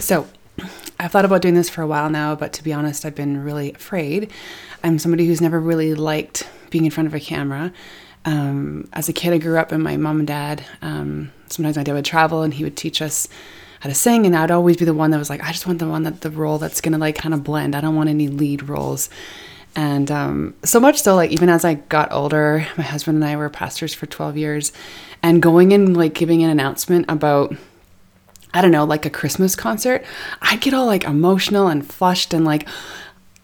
So, I've thought about doing this for a while now, but to be honest, I've been really afraid. I'm somebody who's never really liked being in front of a camera. Um, as a kid, I grew up and my mom and dad. Um, sometimes my dad would travel and he would teach us how to sing, and I'd always be the one that was like, I just want the one that the role that's gonna like kind of blend. I don't want any lead roles. And um, so much so, like even as I got older, my husband and I were pastors for 12 years, and going and like giving an announcement about I don't know, like a Christmas concert, I'd get all like emotional and flushed and like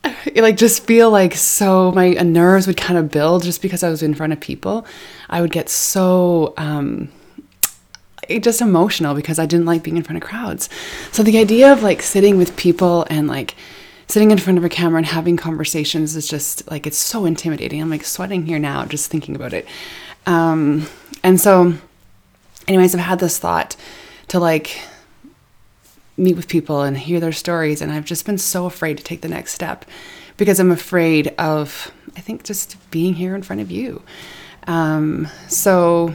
like just feel like so my nerves would kind of build just because I was in front of people. I would get so um just emotional because I didn't like being in front of crowds. So the idea of like sitting with people and like sitting in front of a camera and having conversations is just like it's so intimidating. I'm like sweating here now just thinking about it. Um and so anyways, I've had this thought to like meet with people and hear their stories. And I've just been so afraid to take the next step because I'm afraid of, I think, just being here in front of you. Um, so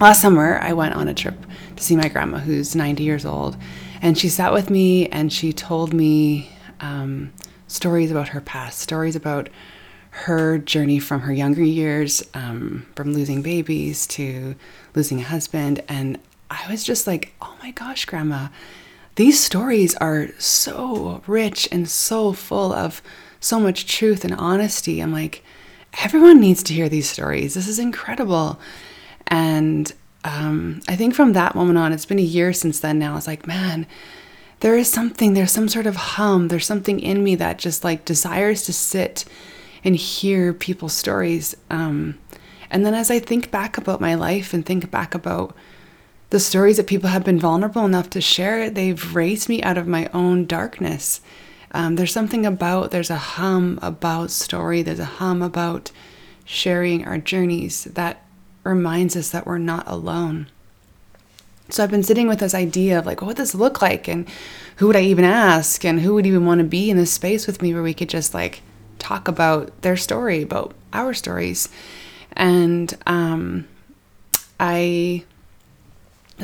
last summer, I went on a trip to see my grandma, who's 90 years old. And she sat with me and she told me um, stories about her past, stories about her journey from her younger years, um, from losing babies to losing a husband. And I was just like, oh my gosh, Grandma, these stories are so rich and so full of so much truth and honesty. I'm like, everyone needs to hear these stories. This is incredible. And um, I think from that moment on, it's been a year since then now. It's like, man, there is something, there's some sort of hum, there's something in me that just like desires to sit and hear people's stories. Um, and then as I think back about my life and think back about the stories that people have been vulnerable enough to share, they've raised me out of my own darkness. Um, there's something about, there's a hum about story, there's a hum about sharing our journeys that reminds us that we're not alone. So I've been sitting with this idea of like, what would this look like? And who would I even ask? And who would even want to be in this space with me where we could just like talk about their story, about our stories? And um, I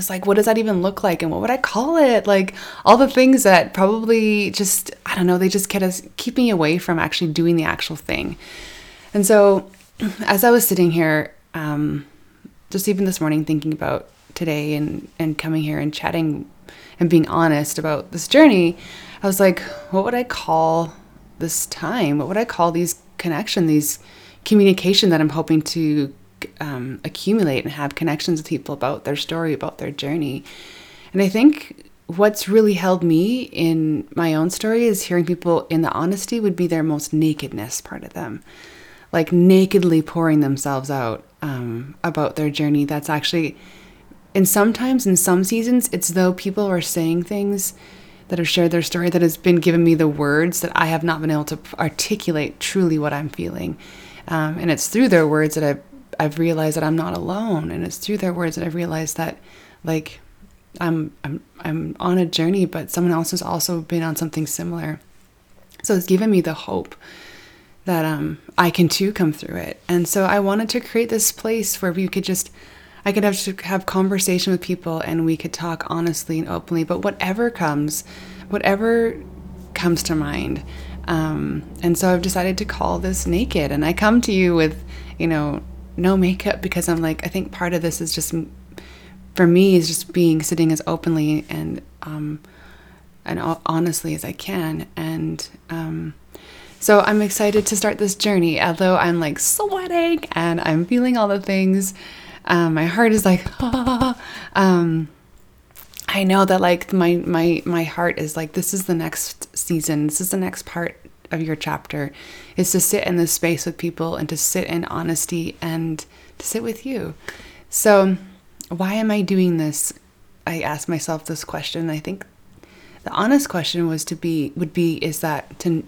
it's like what does that even look like? And what would i call it? Like all the things that probably just i don't know they just kept us keep me away from actually doing the actual thing. And so as i was sitting here um, just even this morning thinking about today and and coming here and chatting and being honest about this journey i was like what would i call this time? What would i call these connection these communication that i'm hoping to um, accumulate and have connections with people about their story, about their journey. And I think what's really held me in my own story is hearing people in the honesty would be their most nakedness part of them, like nakedly pouring themselves out um, about their journey. That's actually, and sometimes in some seasons, it's though people are saying things that have shared their story that has been given me the words that I have not been able to articulate truly what I'm feeling. Um, and it's through their words that I've I've realized that I'm not alone, and it's through their words that I've realized that, like, I'm I'm I'm on a journey, but someone else has also been on something similar. So it's given me the hope that um I can too come through it. And so I wanted to create this place where we could just I could have to have conversation with people and we could talk honestly and openly, but whatever comes, whatever comes to mind. Um, and so I've decided to call this naked. And I come to you with, you know, no makeup because I'm like, I think part of this is just for me is just being sitting as openly and um, and honestly as I can. And um, so I'm excited to start this journey. Although I'm like sweating and I'm feeling all the things, um, my heart is like, ah. um, I know that like my my my heart is like this is the next season. This is the next part of your chapter is to sit in this space with people and to sit in honesty and to sit with you. So, why am I doing this? I asked myself this question. I think the honest question was to be would be is that to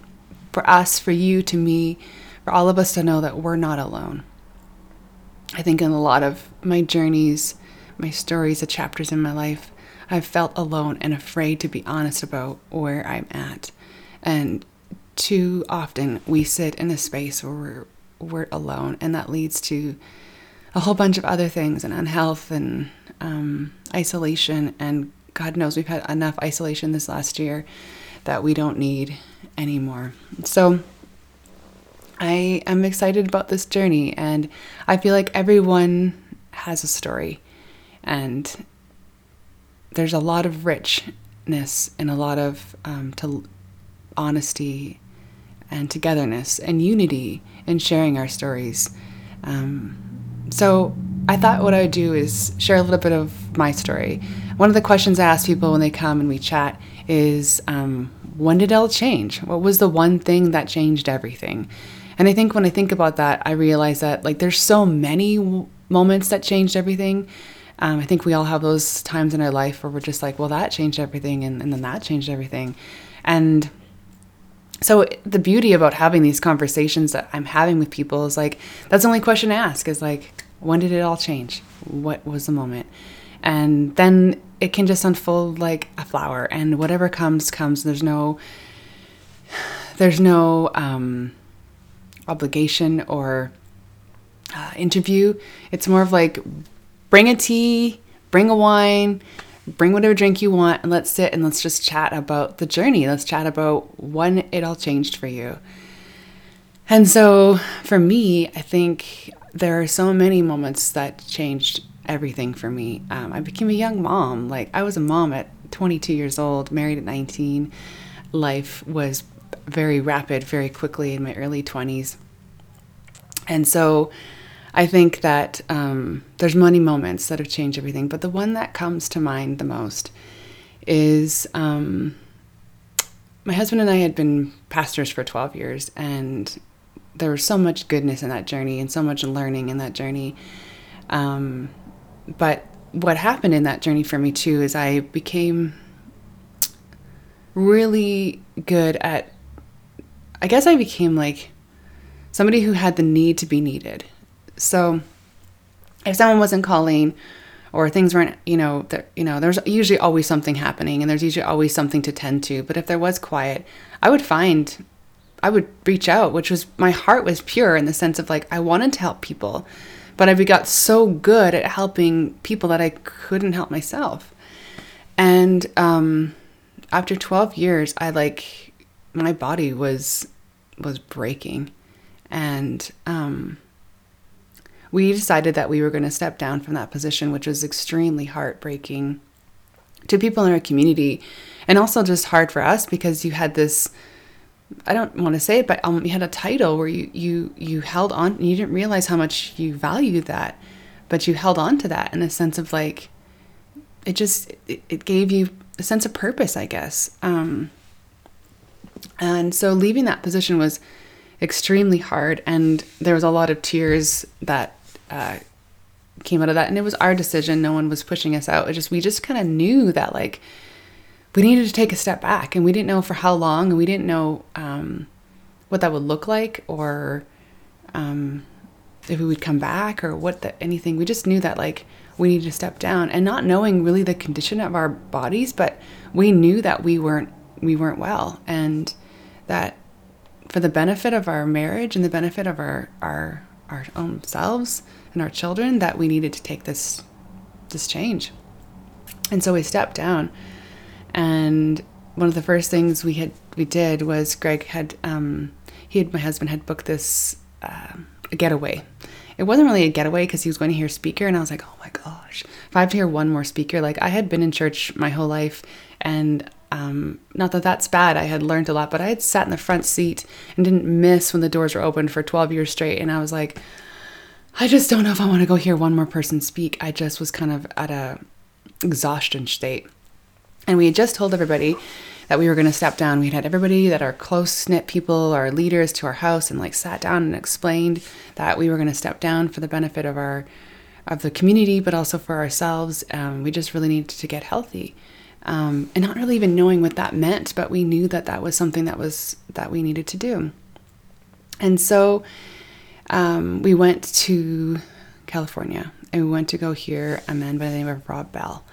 for us, for you, to me, for all of us to know that we're not alone. I think in a lot of my journeys, my stories, the chapters in my life, I've felt alone and afraid to be honest about where I'm at. And too often we sit in a space where we're, we're alone, and that leads to a whole bunch of other things and unhealth and um, isolation and God knows we've had enough isolation this last year that we don't need anymore. So I am excited about this journey, and I feel like everyone has a story, and there's a lot of richness and a lot of um, to honesty and togetherness and unity in sharing our stories. Um, so I thought what I would do is share a little bit of my story. One of the questions I ask people when they come and we chat is, um, when did it all change? What was the one thing that changed everything? And I think when I think about that, I realize that like there's so many w- moments that changed everything. Um, I think we all have those times in our life where we're just like, well, that changed everything, and, and then that changed everything. And so the beauty about having these conversations that I'm having with people is like that's the only question to ask is like when did it all change? What was the moment? And then it can just unfold like a flower and whatever comes comes there's no there's no um, obligation or uh, interview. It's more of like bring a tea, bring a wine, bring whatever drink you want, and let's sit and let's just chat about the journey. Let's chat about when it all changed for you. And so for me, I think there are so many moments that changed everything for me. Um, I became a young mom. Like, I was a mom at 22 years old, married at 19. Life was very rapid, very quickly in my early 20s. And so I think that um, there's many moments that have changed everything, but the one that comes to mind the most is um, my husband and I had been pastors for 12 years, and there was so much goodness in that journey and so much learning in that journey. Um, but what happened in that journey for me too is I became really good at, I guess I became like somebody who had the need to be needed. So if someone wasn't calling or things weren't, you know, there, you know, there's usually always something happening and there's usually always something to tend to. But if there was quiet, I would find, I would reach out, which was my heart was pure in the sense of like I wanted to help people, but I got so good at helping people that I couldn't help myself. And um, after 12 years, I like my body was was breaking, and um, we decided that we were going to step down from that position, which was extremely heartbreaking to people in our community and also just hard for us because you had this I don't want to say it, but um, you had a title where you you you held on. And you didn't realize how much you valued that, but you held on to that in a sense of like, it just it, it gave you a sense of purpose, I guess. Um, and so leaving that position was extremely hard, and there was a lot of tears that uh, came out of that, and it was our decision. No one was pushing us out. It just we just kind of knew that like we needed to take a step back, and we didn't know for how long, and we didn't know um, what that would look like, or um, if we would come back, or what the, anything. We just knew that like we needed to step down, and not knowing really the condition of our bodies, but we knew that we weren't we weren't well, and that for the benefit of our marriage and the benefit of our our our own selves and our children that we needed to take this this change. And so we stepped down, and one of the first things we had we did was Greg had um, he had my husband had booked this uh, getaway. It wasn't really a getaway because he was going to hear speaker, and I was like, oh my gosh, if I have to hear one more speaker, like I had been in church my whole life, and um, not that that's bad. I had learned a lot, but I had sat in the front seat and didn't miss when the doors were open for 12 years straight, and I was like, I just don't know if I want to go hear one more person speak. I just was kind of at a exhaustion state. And we had just told everybody that we were going to step down. We had had everybody that are close knit people, our leaders to our house, and like sat down and explained that we were going to step down for the benefit of our of the community, but also for ourselves. Um, we just really needed to get healthy, um, and not really even knowing what that meant, but we knew that that was something that was that we needed to do. And so um, we went to California and we went to go hear a man by the name of Rob Bell.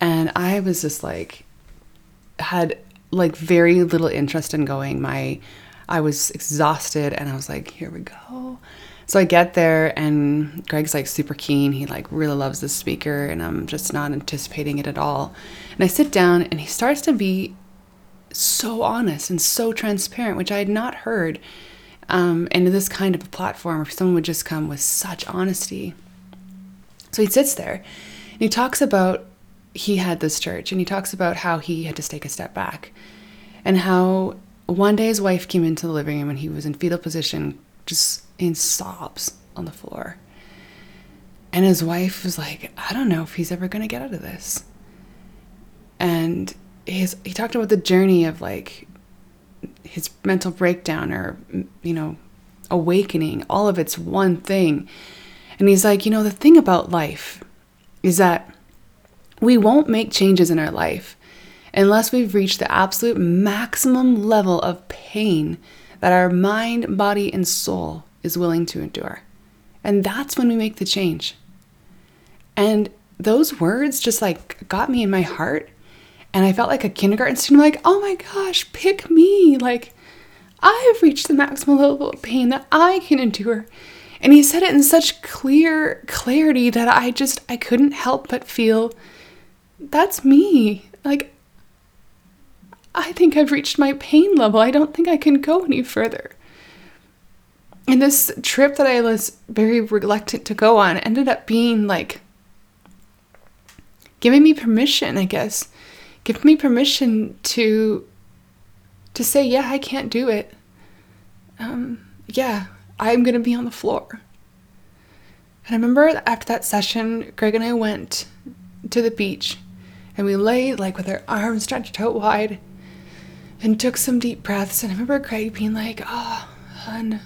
And I was just like, had like very little interest in going. My, I was exhausted and I was like, here we go. So I get there and Greg's like super keen. He like really loves the speaker and I'm just not anticipating it at all. And I sit down and he starts to be so honest and so transparent, which I had not heard um, this kind of a platform where someone would just come with such honesty. So he sits there and he talks about he had this church and he talks about how he had to take a step back and how one day his wife came into the living room and he was in fetal position, just in sobs on the floor. And his wife was like, I don't know if he's ever going to get out of this. And his, he talked about the journey of like his mental breakdown or, you know, awakening, all of it's one thing. And he's like, you know, the thing about life is that we won't make changes in our life unless we've reached the absolute maximum level of pain that our mind, body, and soul is willing to endure. And that's when we make the change. And those words just like got me in my heart. And I felt like a kindergarten student, like, oh my gosh, pick me. Like, I have reached the maximum level of pain that I can endure. And he said it in such clear clarity that I just, I couldn't help but feel that's me. Like, I think I've reached my pain level. I don't think I can go any further. And this trip that I was very reluctant to go on ended up being like giving me permission, I guess. Giving me permission to to say, yeah, I can't do it. Um, yeah, I'm gonna be on the floor. And I remember after that session, Greg and I went to the beach and we lay like with our arms stretched out wide and took some deep breaths. And I remember Greg being like, oh, hun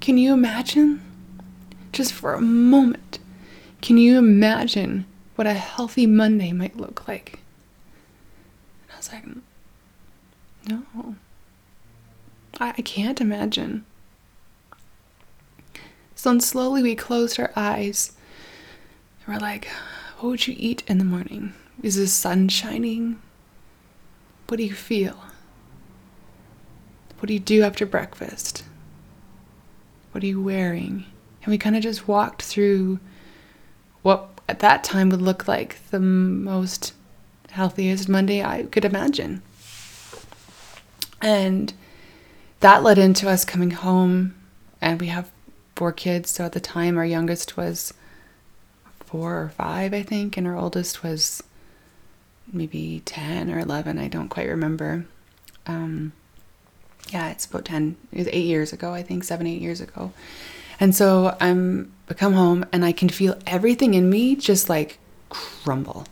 can you imagine? Just for a moment, can you imagine what a healthy Monday might look like? And I was like, no, I, I can't imagine. So then slowly we closed our eyes. And we're like, what would you eat in the morning? Is the sun shining? What do you feel? What do you do after breakfast? What are you wearing? And we kind of just walked through what at that time would look like the most healthiest Monday I could imagine. And that led into us coming home, and we have four kids. So at the time, our youngest was four or five, I think, and our oldest was maybe 10 or 11. I don't quite remember. Um, yeah, it's about 10, it was eight years ago, I think, seven, eight years ago. And so I'm, I come home and I can feel everything in me just like crumble.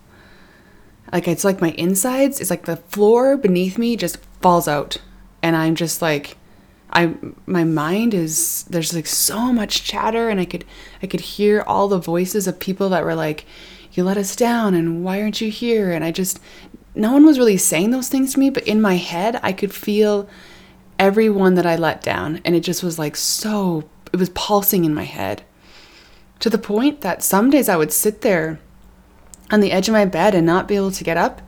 Like it's like my insides, it's like the floor beneath me just falls out. And I'm just like, I my mind is there's like so much chatter and I could I could hear all the voices of people that were like you let us down and why aren't you here and I just no one was really saying those things to me but in my head I could feel everyone that I let down. And it just was like so, it was pulsing in my head to the point that some days I would sit there on the edge of my bed and not be able to get up.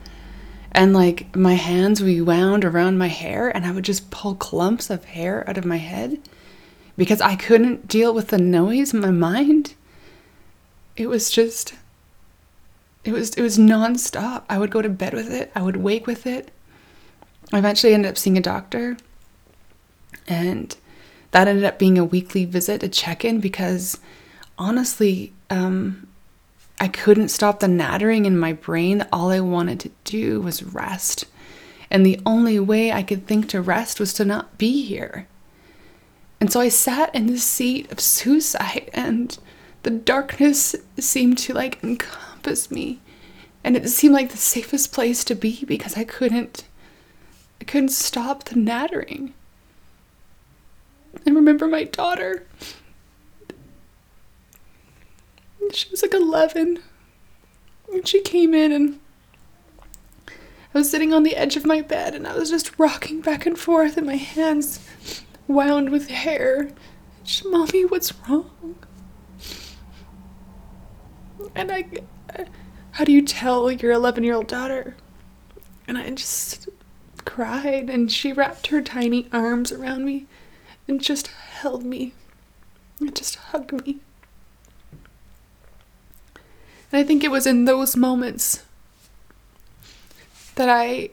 And like my hands would be wound around my hair, and I would just pull clumps of hair out of my head because I couldn't deal with the noise in my mind. It was just, it was it was nonstop. I would go to bed with it. I would wake with it. I eventually ended up seeing a doctor and that ended up being a weekly visit, a check in, because honestly, um, I couldn't stop the nattering in my brain. All I wanted to do was rest. And the only way I could think to rest was to not be here. And so I sat in the seat of suicide, and the darkness seemed to like encompass me. And it seemed like the safest place to be because I couldn't I couldn't stop the nattering. I remember my daughter. She was like 11. And she came in and I was sitting on the edge of my bed and I was just rocking back and forth and my hands wound with hair. She, Mommy, what's wrong? And I, how do you tell your 11 year old daughter? And I just cried and she wrapped her tiny arms around me and just held me and just hugged me. And I think it was in those moments that I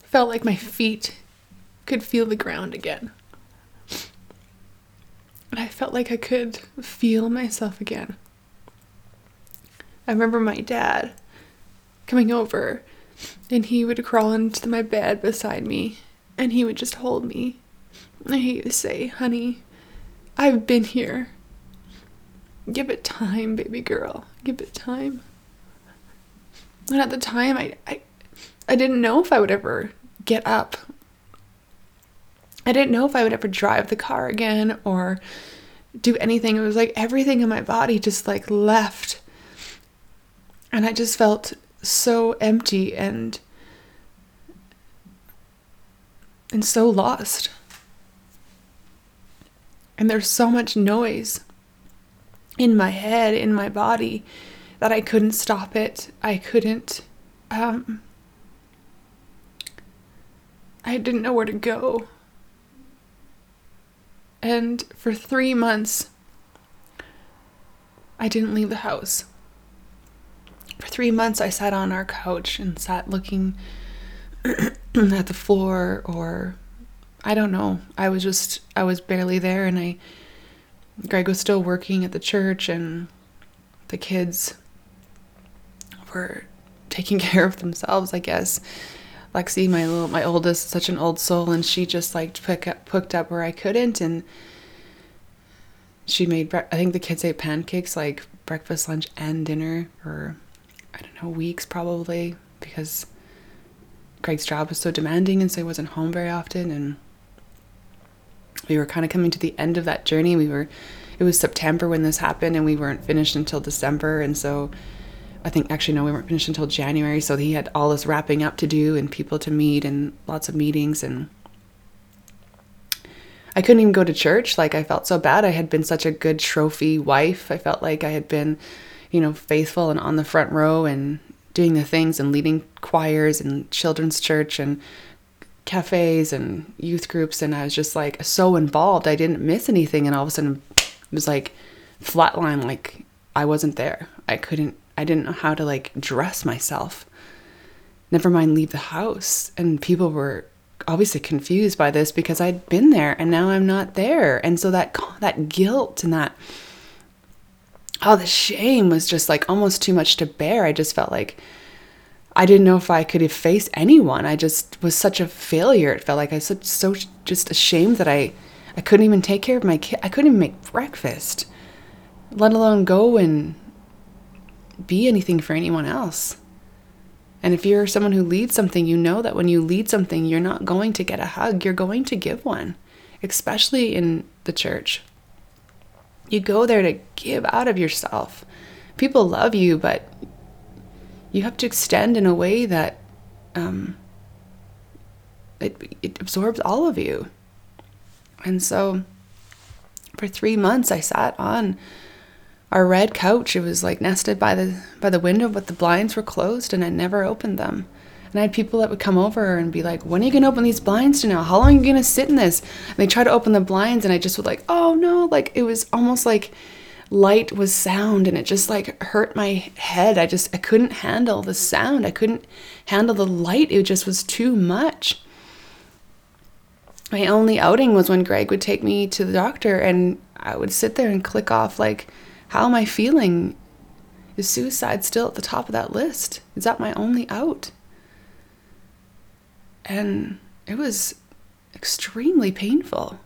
felt like my feet could feel the ground again. And I felt like I could feel myself again. I remember my dad coming over and he would crawl into my bed beside me and he would just hold me. And hate to say, Honey, I've been here. Give it time, baby girl. Give it time. And at the time, I, I, I didn't know if I would ever get up. I didn't know if I would ever drive the car again or do anything. It was like everything in my body just like left. And I just felt so empty and and so lost. And there's so much noise in my head, in my body, that I couldn't stop it. I couldn't, um, I didn't know where to go. And for three months, I didn't leave the house. For three months, I sat on our couch and sat looking at the floor, or I don't know. I was just, I was barely there, and I, Greg was still working at the church, and the kids were taking care of themselves, I guess. Lexi, my little, my oldest, such an old soul, and she just like pick up, picked up where I couldn't, and she made. I think the kids ate pancakes like breakfast, lunch, and dinner, or I don't know, weeks probably, because Greg's job was so demanding, and so he wasn't home very often, and we were kind of coming to the end of that journey. We were, it was September when this happened, and we weren't finished until December, and so I think actually no, we weren't finished until January. So he had all this wrapping up to do and people to meet and lots of meetings and I couldn't even go to church. Like I felt so bad. I had been such a good trophy wife. I felt like I had been, you know, faithful and on the front row and doing the things and leading choirs and children's church and cafes and youth groups and I was just like so involved. I didn't miss anything and all of a sudden it was like flatline like I wasn't there. I couldn't I didn't know how to like dress myself. Never mind leave the house. And people were obviously confused by this because I'd been there and now I'm not there. And so that that guilt and that oh the shame was just like almost too much to bear. I just felt like I didn't know if I could face anyone. I just was such a failure. It felt like I was so, just ashamed that I I couldn't even take care of my kid. I couldn't even make breakfast, let alone go and be anything for anyone else. And if you're someone who leads something, you know that when you lead something, you're not going to get a hug, you're going to give one, especially in the church. You go there to give out of yourself. People love you, but you have to extend in a way that um, it, it absorbs all of you. And so for three months, I sat on our red couch. It was like nested by the by the window, but the blinds were closed, and I never opened them. And I had people that would come over and be like, "When are you gonna open these blinds to now? How long are you gonna sit in this?" And they try to open the blinds, and I just would like, "Oh no!" Like it was almost like light was sound, and it just like hurt my head. I just I couldn't handle the sound. I couldn't handle the light. It just was too much. My only outing was when Greg would take me to the doctor, and I would sit there and click off like how am I feeling? Is suicide still at the top of that list? Is that my only out? And it was extremely painful.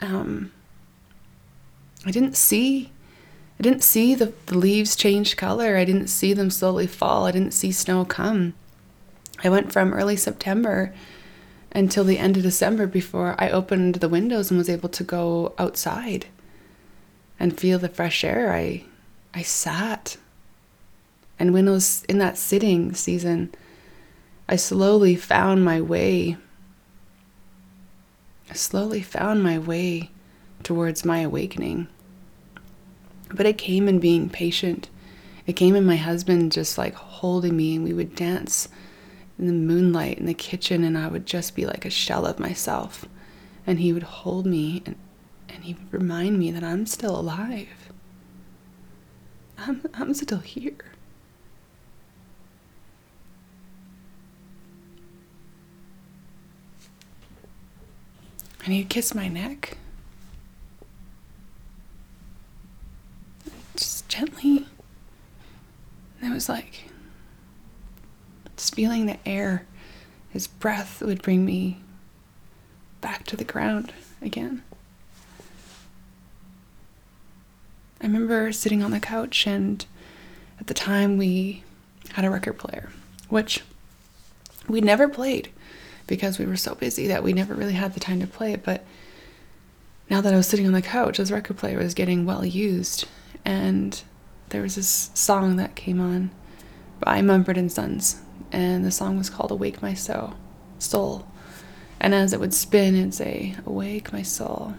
Um, I didn't see I didn't see the, the leaves change color. I didn't see them slowly fall. I didn't see snow come. I went from early September until the end of December before I opened the windows and was able to go outside and feel the fresh air, I I sat. And when I was in that sitting season, I slowly found my way. I slowly found my way towards my awakening. But it came in being patient. It came in my husband just like holding me, and we would dance in the moonlight in the kitchen, and I would just be like a shell of myself. And he would hold me and and he would remind me that I'm still alive. I'm, I'm still here. And he'd kiss my neck. Just gently. And it was like just feeling the air. His breath would bring me back to the ground again. I remember sitting on the couch, and at the time we had a record player, which we never played because we were so busy that we never really had the time to play it. But now that I was sitting on the couch, this record player was getting well used, and there was this song that came on by Mumford and Sons, and the song was called "Awake My Soul." Soul, and as it would spin, it'd say, "Awake my soul,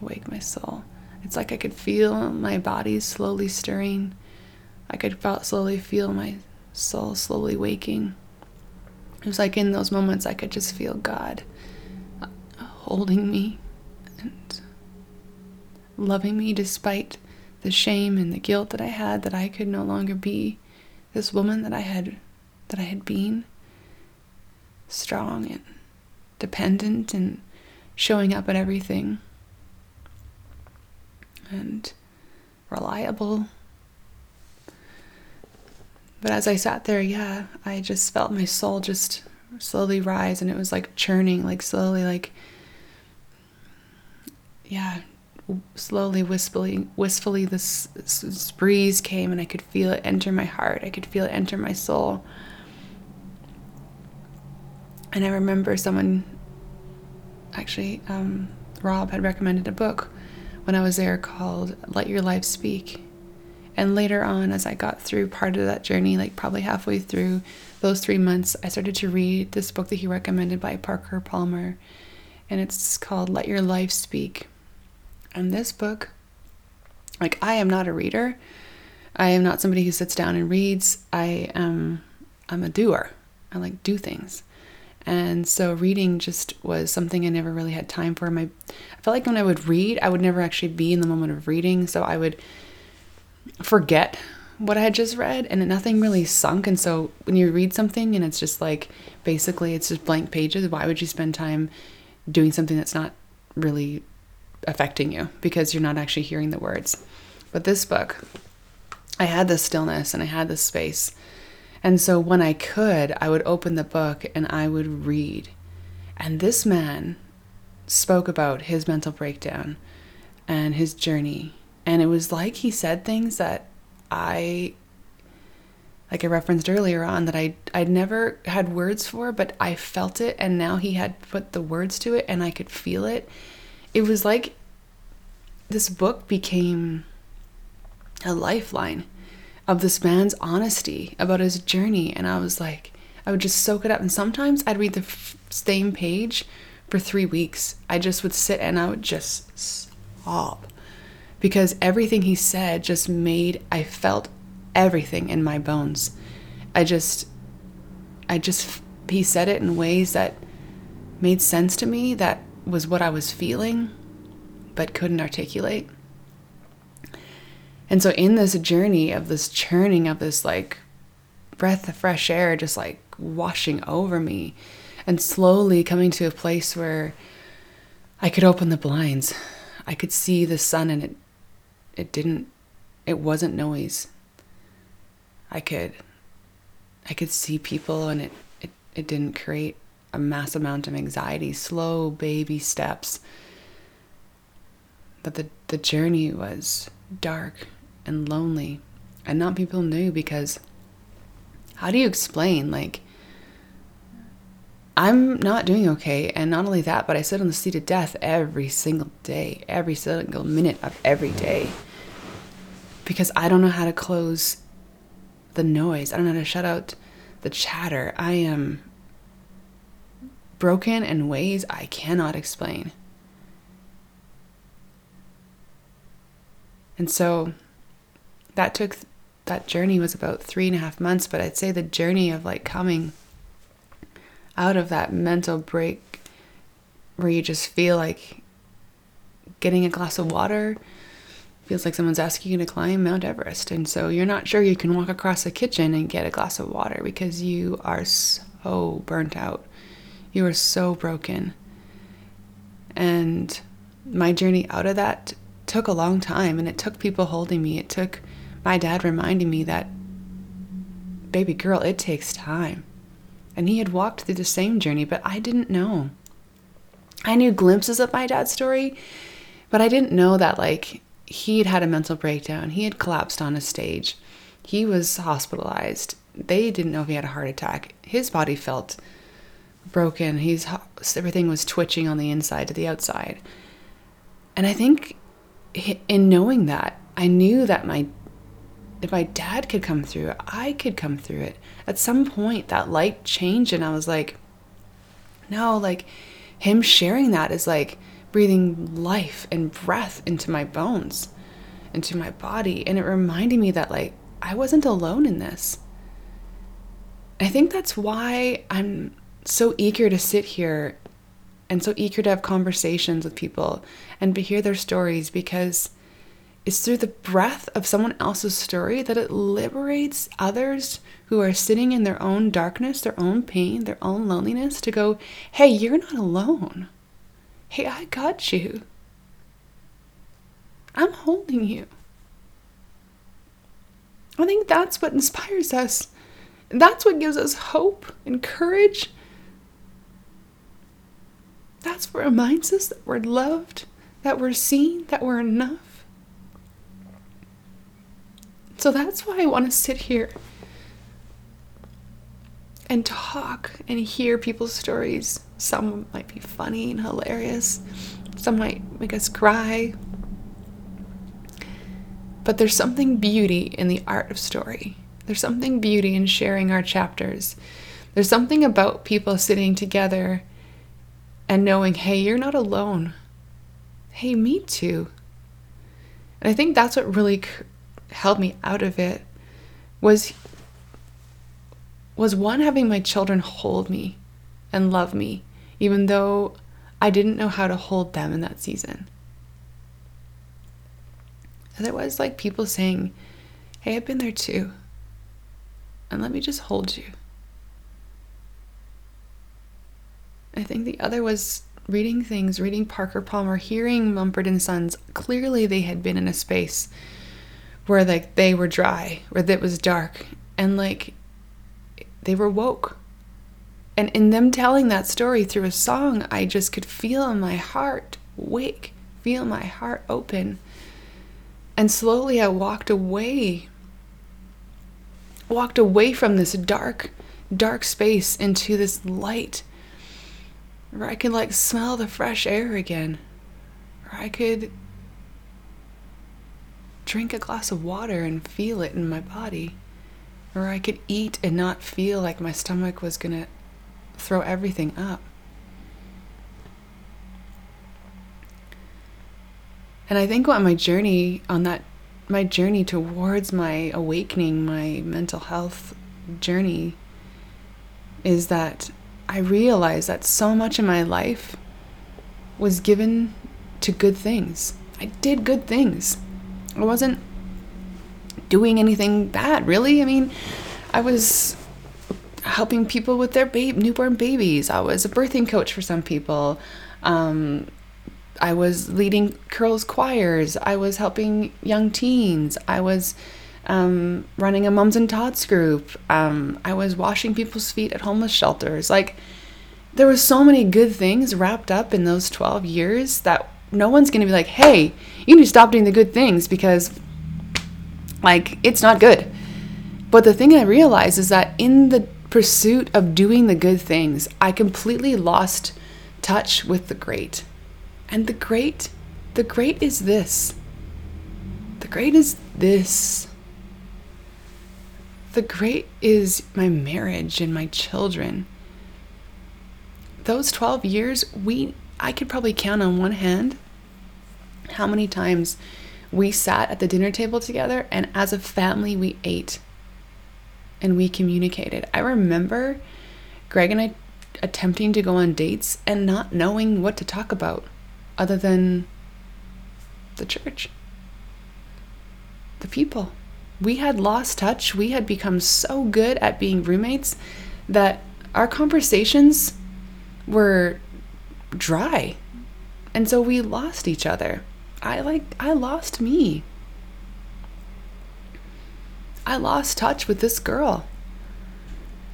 awake my soul." It's like I could feel my body slowly stirring. I could slowly feel my soul slowly waking. It was like in those moments I could just feel God holding me and loving me despite the shame and the guilt that I had that I could no longer be this woman that I had that I had been strong and dependent and showing up at everything and reliable. But as I sat there, yeah, I just felt my soul just slowly rise and it was like churning, like slowly, like, yeah, slowly, wistfully, wistfully, this, this breeze came and I could feel it enter my heart. I could feel it enter my soul. And I remember someone, actually, um, Rob had recommended a book when I was there called Let Your Life Speak. And later on, as I got through part of that journey, like probably halfway through those three months, I started to read this book that he recommended by Parker Palmer. And it's called Let Your Life Speak. And this book, like, I am not a reader. I am not somebody who sits down and reads. I am I'm a doer. I like do things. And so reading just was something I never really had time for. My I felt like when I would read, I would never actually be in the moment of reading, so I would forget what I had just read and nothing really sunk. And so when you read something and it's just like basically it's just blank pages, why would you spend time doing something that's not really affecting you because you're not actually hearing the words? But this book, I had this stillness and I had this space and so when I could, I would open the book and I would read. And this man spoke about his mental breakdown and his journey. And it was like he said things that I like I referenced earlier on that I I'd never had words for, but I felt it and now he had put the words to it and I could feel it. It was like this book became a lifeline of this man's honesty about his journey. And I was like, I would just soak it up. And sometimes I'd read the f- same page for three weeks. I just would sit and I would just sob because everything he said just made, I felt everything in my bones. I just, I just, he said it in ways that made sense to me, that was what I was feeling, but couldn't articulate. And so, in this journey of this churning of this like breath of fresh air just like washing over me, and slowly coming to a place where I could open the blinds, I could see the sun, and it, it didn't, it wasn't noise. I could, I could see people, and it, it, it didn't create a mass amount of anxiety. Slow baby steps. But the, the journey was dark and lonely and not people knew because how do you explain like I'm not doing okay and not only that but I sit on the seat of death every single day every single minute of every day because I don't know how to close the noise I don't know how to shut out the chatter I am broken in ways I cannot explain and so that took that journey was about three and a half months, but I'd say the journey of like coming out of that mental break where you just feel like getting a glass of water feels like someone's asking you to climb Mount Everest. And so you're not sure you can walk across the kitchen and get a glass of water because you are so burnt out. You are so broken. And my journey out of that took a long time and it took people holding me. It took my dad reminding me that, baby girl, it takes time. And he had walked through the same journey, but I didn't know. I knew glimpses of my dad's story, but I didn't know that, like, he had had a mental breakdown. He had collapsed on a stage. He was hospitalized. They didn't know if he had a heart attack. His body felt broken. He's everything was twitching on the inside to the outside. And I think in knowing that, I knew that my if my dad could come through I could come through it. At some point, that light changed, and I was like, no, like him sharing that is like breathing life and breath into my bones, into my body. And it reminded me that, like, I wasn't alone in this. I think that's why I'm so eager to sit here and so eager to have conversations with people and to hear their stories because it's through the breath of someone else's story that it liberates others who are sitting in their own darkness, their own pain, their own loneliness to go, hey, you're not alone. Hey, I got you. I'm holding you. I think that's what inspires us. That's what gives us hope and courage that's what reminds us that we're loved, that we're seen, that we're enough. So that's why I want to sit here and talk and hear people's stories. Some might be funny and hilarious, some might make us cry. But there's something beauty in the art of story. There's something beauty in sharing our chapters. There's something about people sitting together and knowing, hey, you're not alone. Hey, me too. And I think that's what really held me out of it was was one having my children hold me and love me even though I didn't know how to hold them in that season. Otherwise, like people saying, Hey, I've been there too. And let me just hold you. I think the other was reading things, reading Parker Palmer, hearing Mumford and Sons. Clearly, they had been in a space where like they were dry, where it was dark, and like they were woke. And in them telling that story through a song, I just could feel my heart wake, feel my heart open. And slowly I walked away, walked away from this dark, dark space into this light where I could like smell the fresh air again, where I could drink a glass of water and feel it in my body, where I could eat and not feel like my stomach was gonna throw everything up. And I think what my journey, on that, my journey towards my awakening, my mental health journey, is that I realized that so much in my life was given to good things. I did good things. I wasn't doing anything bad, really. I mean, I was helping people with their babe, newborn babies. I was a birthing coach for some people. Um, I was leading girls' choirs. I was helping young teens. I was um, running a mums and tots group. Um, I was washing people's feet at homeless shelters. Like, there was so many good things wrapped up in those 12 years that no one's going to be like, hey, you need to stop doing the good things because, like, it's not good. But the thing I realized is that in the pursuit of doing the good things, I completely lost touch with the great. And the great, the great is this. The great is this. The great is my marriage and my children. Those 12 years, we I could probably count on one hand how many times we sat at the dinner table together and as a family we ate and we communicated. I remember Greg and I attempting to go on dates and not knowing what to talk about other than the church, the people. We had lost touch. We had become so good at being roommates that our conversations were dry. And so we lost each other. I like I lost me. I lost touch with this girl.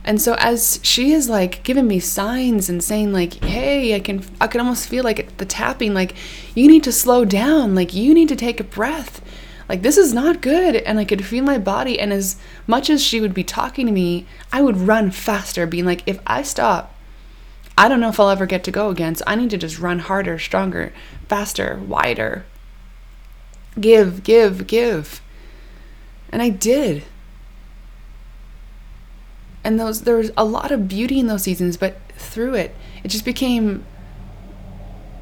And so as she is like giving me signs and saying like, "Hey, I can I can almost feel like the tapping like you need to slow down, like you need to take a breath. Like this is not good." And I could feel my body and as much as she would be talking to me, I would run faster being like, "If I stop, I don't know if I'll ever get to go again. So I need to just run harder, stronger, faster, wider. Give, give, give." And I did and those there was a lot of beauty in those seasons but through it it just became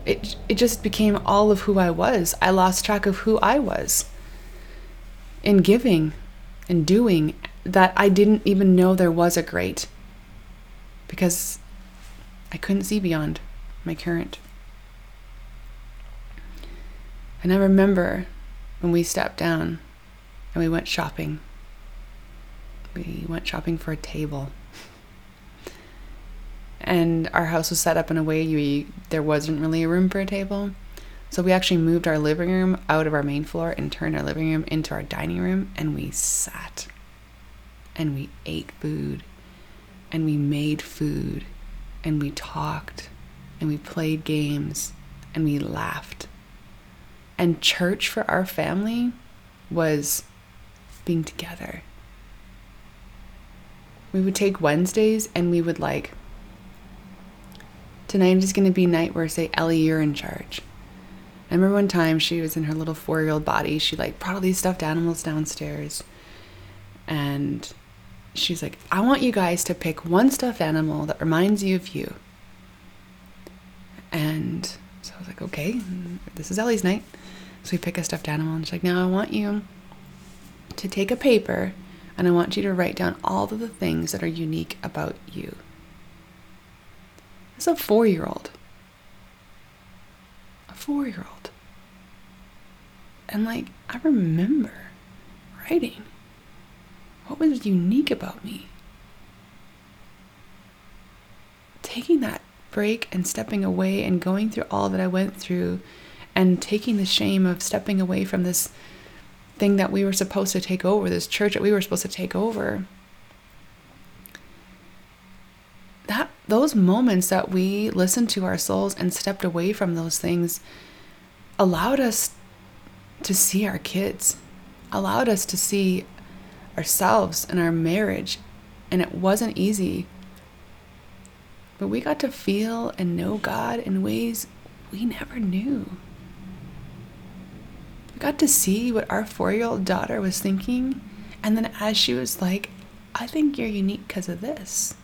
it it just became all of who I was I lost track of who I was in giving and doing that I didn't even know there was a great because I couldn't see beyond my current and I remember when we stepped down and we went shopping we went shopping for a table. And our house was set up in a way we, there wasn't really a room for a table. So we actually moved our living room out of our main floor and turned our living room into our dining room and we sat and we ate food and we made food and we talked and we played games and we laughed. And church for our family was being together we would take Wednesdays and we would like, tonight is going to be night where, say, Ellie, you're in charge. I remember one time she was in her little four year old body. She like brought all these stuffed animals downstairs. And she's like, I want you guys to pick one stuffed animal that reminds you of you. And so I was like, okay, this is Ellie's night. So we pick a stuffed animal. And she's like, now I want you to take a paper and I want you to write down all of the things that are unique about you. It's a four year old. Four year old. And like, I remember writing what was unique about me. Taking that break and stepping away and going through all that I went through and taking the shame of stepping away from this thing that we were supposed to take over, this church that we were supposed to take over. That those moments that we listened to our souls and stepped away from those things allowed us to see our kids, allowed us to see ourselves and our marriage. And it wasn't easy. But we got to feel and know God in ways we never knew We got to see what our four year old daughter was thinking. And then as she was like, I think you're unique because of this.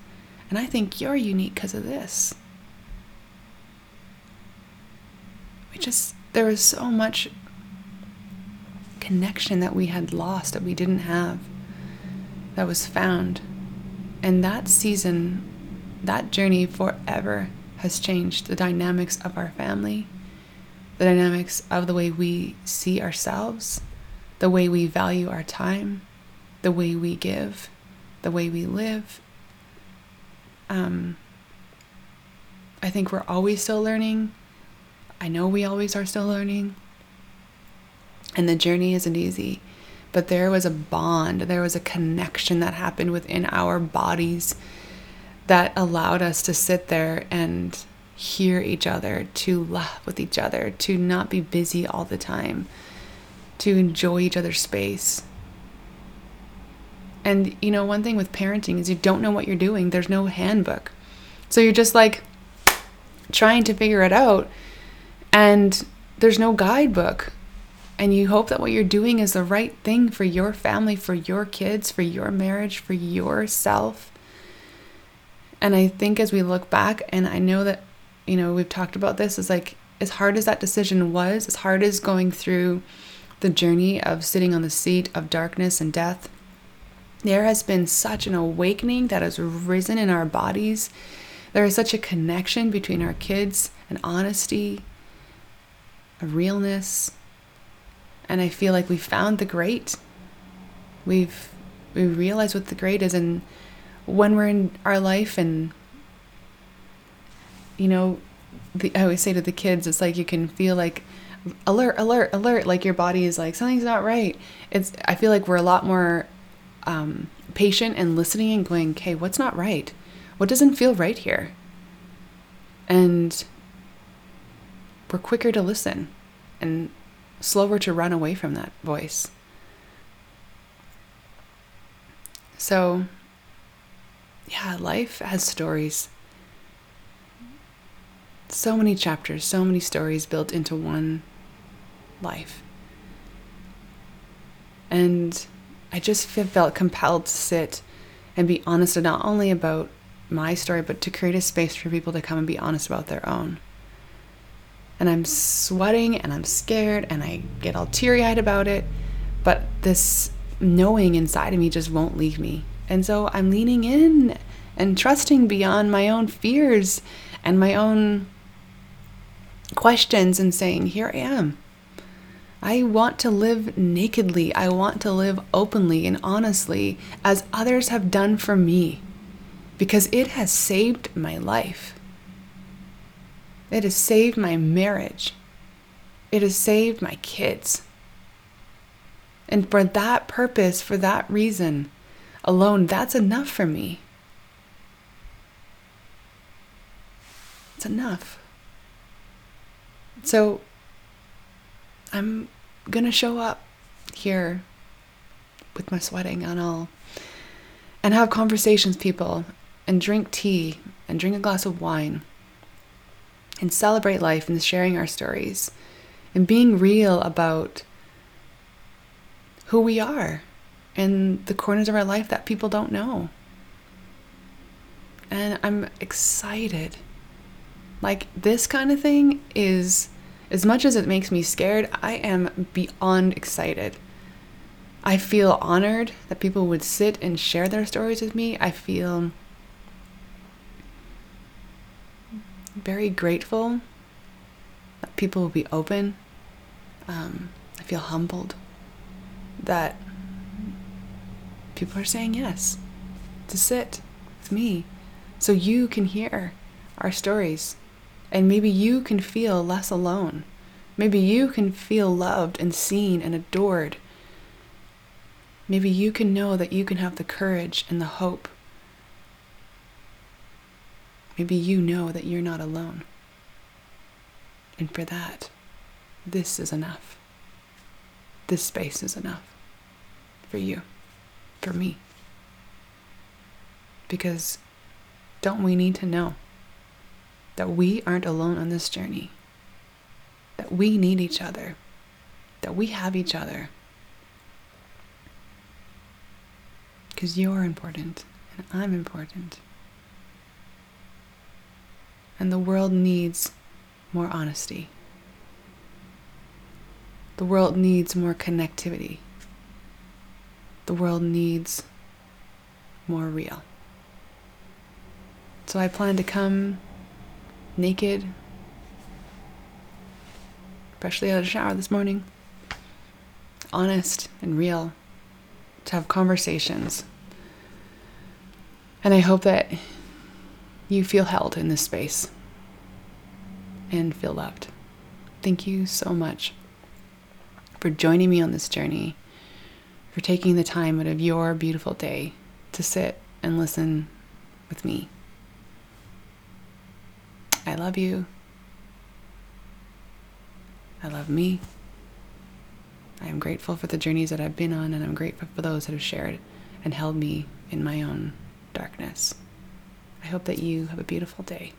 And I think you're unique because of this. We just, there was so much connection that we had lost, that we didn't have, that was found. And that season, that journey forever has changed the dynamics of our family the dynamics of the way we see ourselves, the way we value our time, the way we give, the way we live. Um, I think we're always still learning. I know we always are still learning. And the journey isn't easy. But there was a bond, there was a connection that happened within our bodies that allowed us to sit there and hear each other, to laugh with each other, to not be busy all the time, to enjoy each other's space. And you know, one thing with parenting is you don't know what you're doing. There's no handbook. So you're just like trying to figure it out and there's no guidebook. And you hope that what you're doing is the right thing for your family, for your kids, for your marriage, for yourself. And I think as we look back, and I know that you know, we've talked about this, is like as hard as that decision was, as hard as going through the journey of sitting on the seat of darkness and death, there has been such an awakening that has risen in our bodies. There is such a connection between our kids and honesty, a realness, And I feel like we found the great. We've we realize what the great is and when we're in our life and you know, the, I always say to the kids, it's like you can feel like alert, alert, alert, like your body is like something's not right. It's I feel like we're a lot more um, patient and listening and going, okay, what's not right? What doesn't feel right here? And we're quicker to listen and slower to run away from that voice. So, yeah, life has stories. So many chapters, so many stories built into one life. And I just felt compelled to sit and be honest not only about my story, but to create a space for people to come and be honest about their own. And I'm sweating and I'm scared and I get all teary eyed about it, but this knowing inside of me just won't leave me. And so I'm leaning in and trusting beyond my own fears and my own questions and saying, Here I am. I want to live nakedly. I want to live openly and honestly as others have done for me because it has saved my life. It has saved my marriage. It has saved my kids. And for that purpose, for that reason alone, that's enough for me. It's enough. So I'm to show up here with my sweating and all and have conversations people and drink tea and drink a glass of wine and celebrate life and sharing our stories and being real about who we are and the corners of our life that people don't know. And I'm excited. Like, this kind of thing is, as much as it makes me scared, I am beyond excited. I feel honored that people would sit and share their stories with me. I feel very grateful that people will be open. Um, I feel humbled that people are saying yes to sit with me so you can hear our stories and maybe you can feel less alone. Maybe you can feel loved and seen and adored. Maybe you can know that you can have the courage and the hope Maybe you know that you're not alone. And for that, this is enough. This space is enough for you, for me. Because don't we need to know that we aren't alone on this journey? That we need each other, that we have each other. Because you're important and I'm important. And the world needs more honesty. The world needs more connectivity. The world needs more real. So I plan to come naked, freshly out of the shower this morning, honest and real, to have conversations. And I hope that you feel held in this space and feel loved. Thank you so much for joining me on this journey, for taking the time out of your beautiful day to sit and listen with me. I love you. I love me. I am grateful for the journeys that I've been on, and I'm grateful for those that have shared and held me in my own darkness. I hope that you have a beautiful day.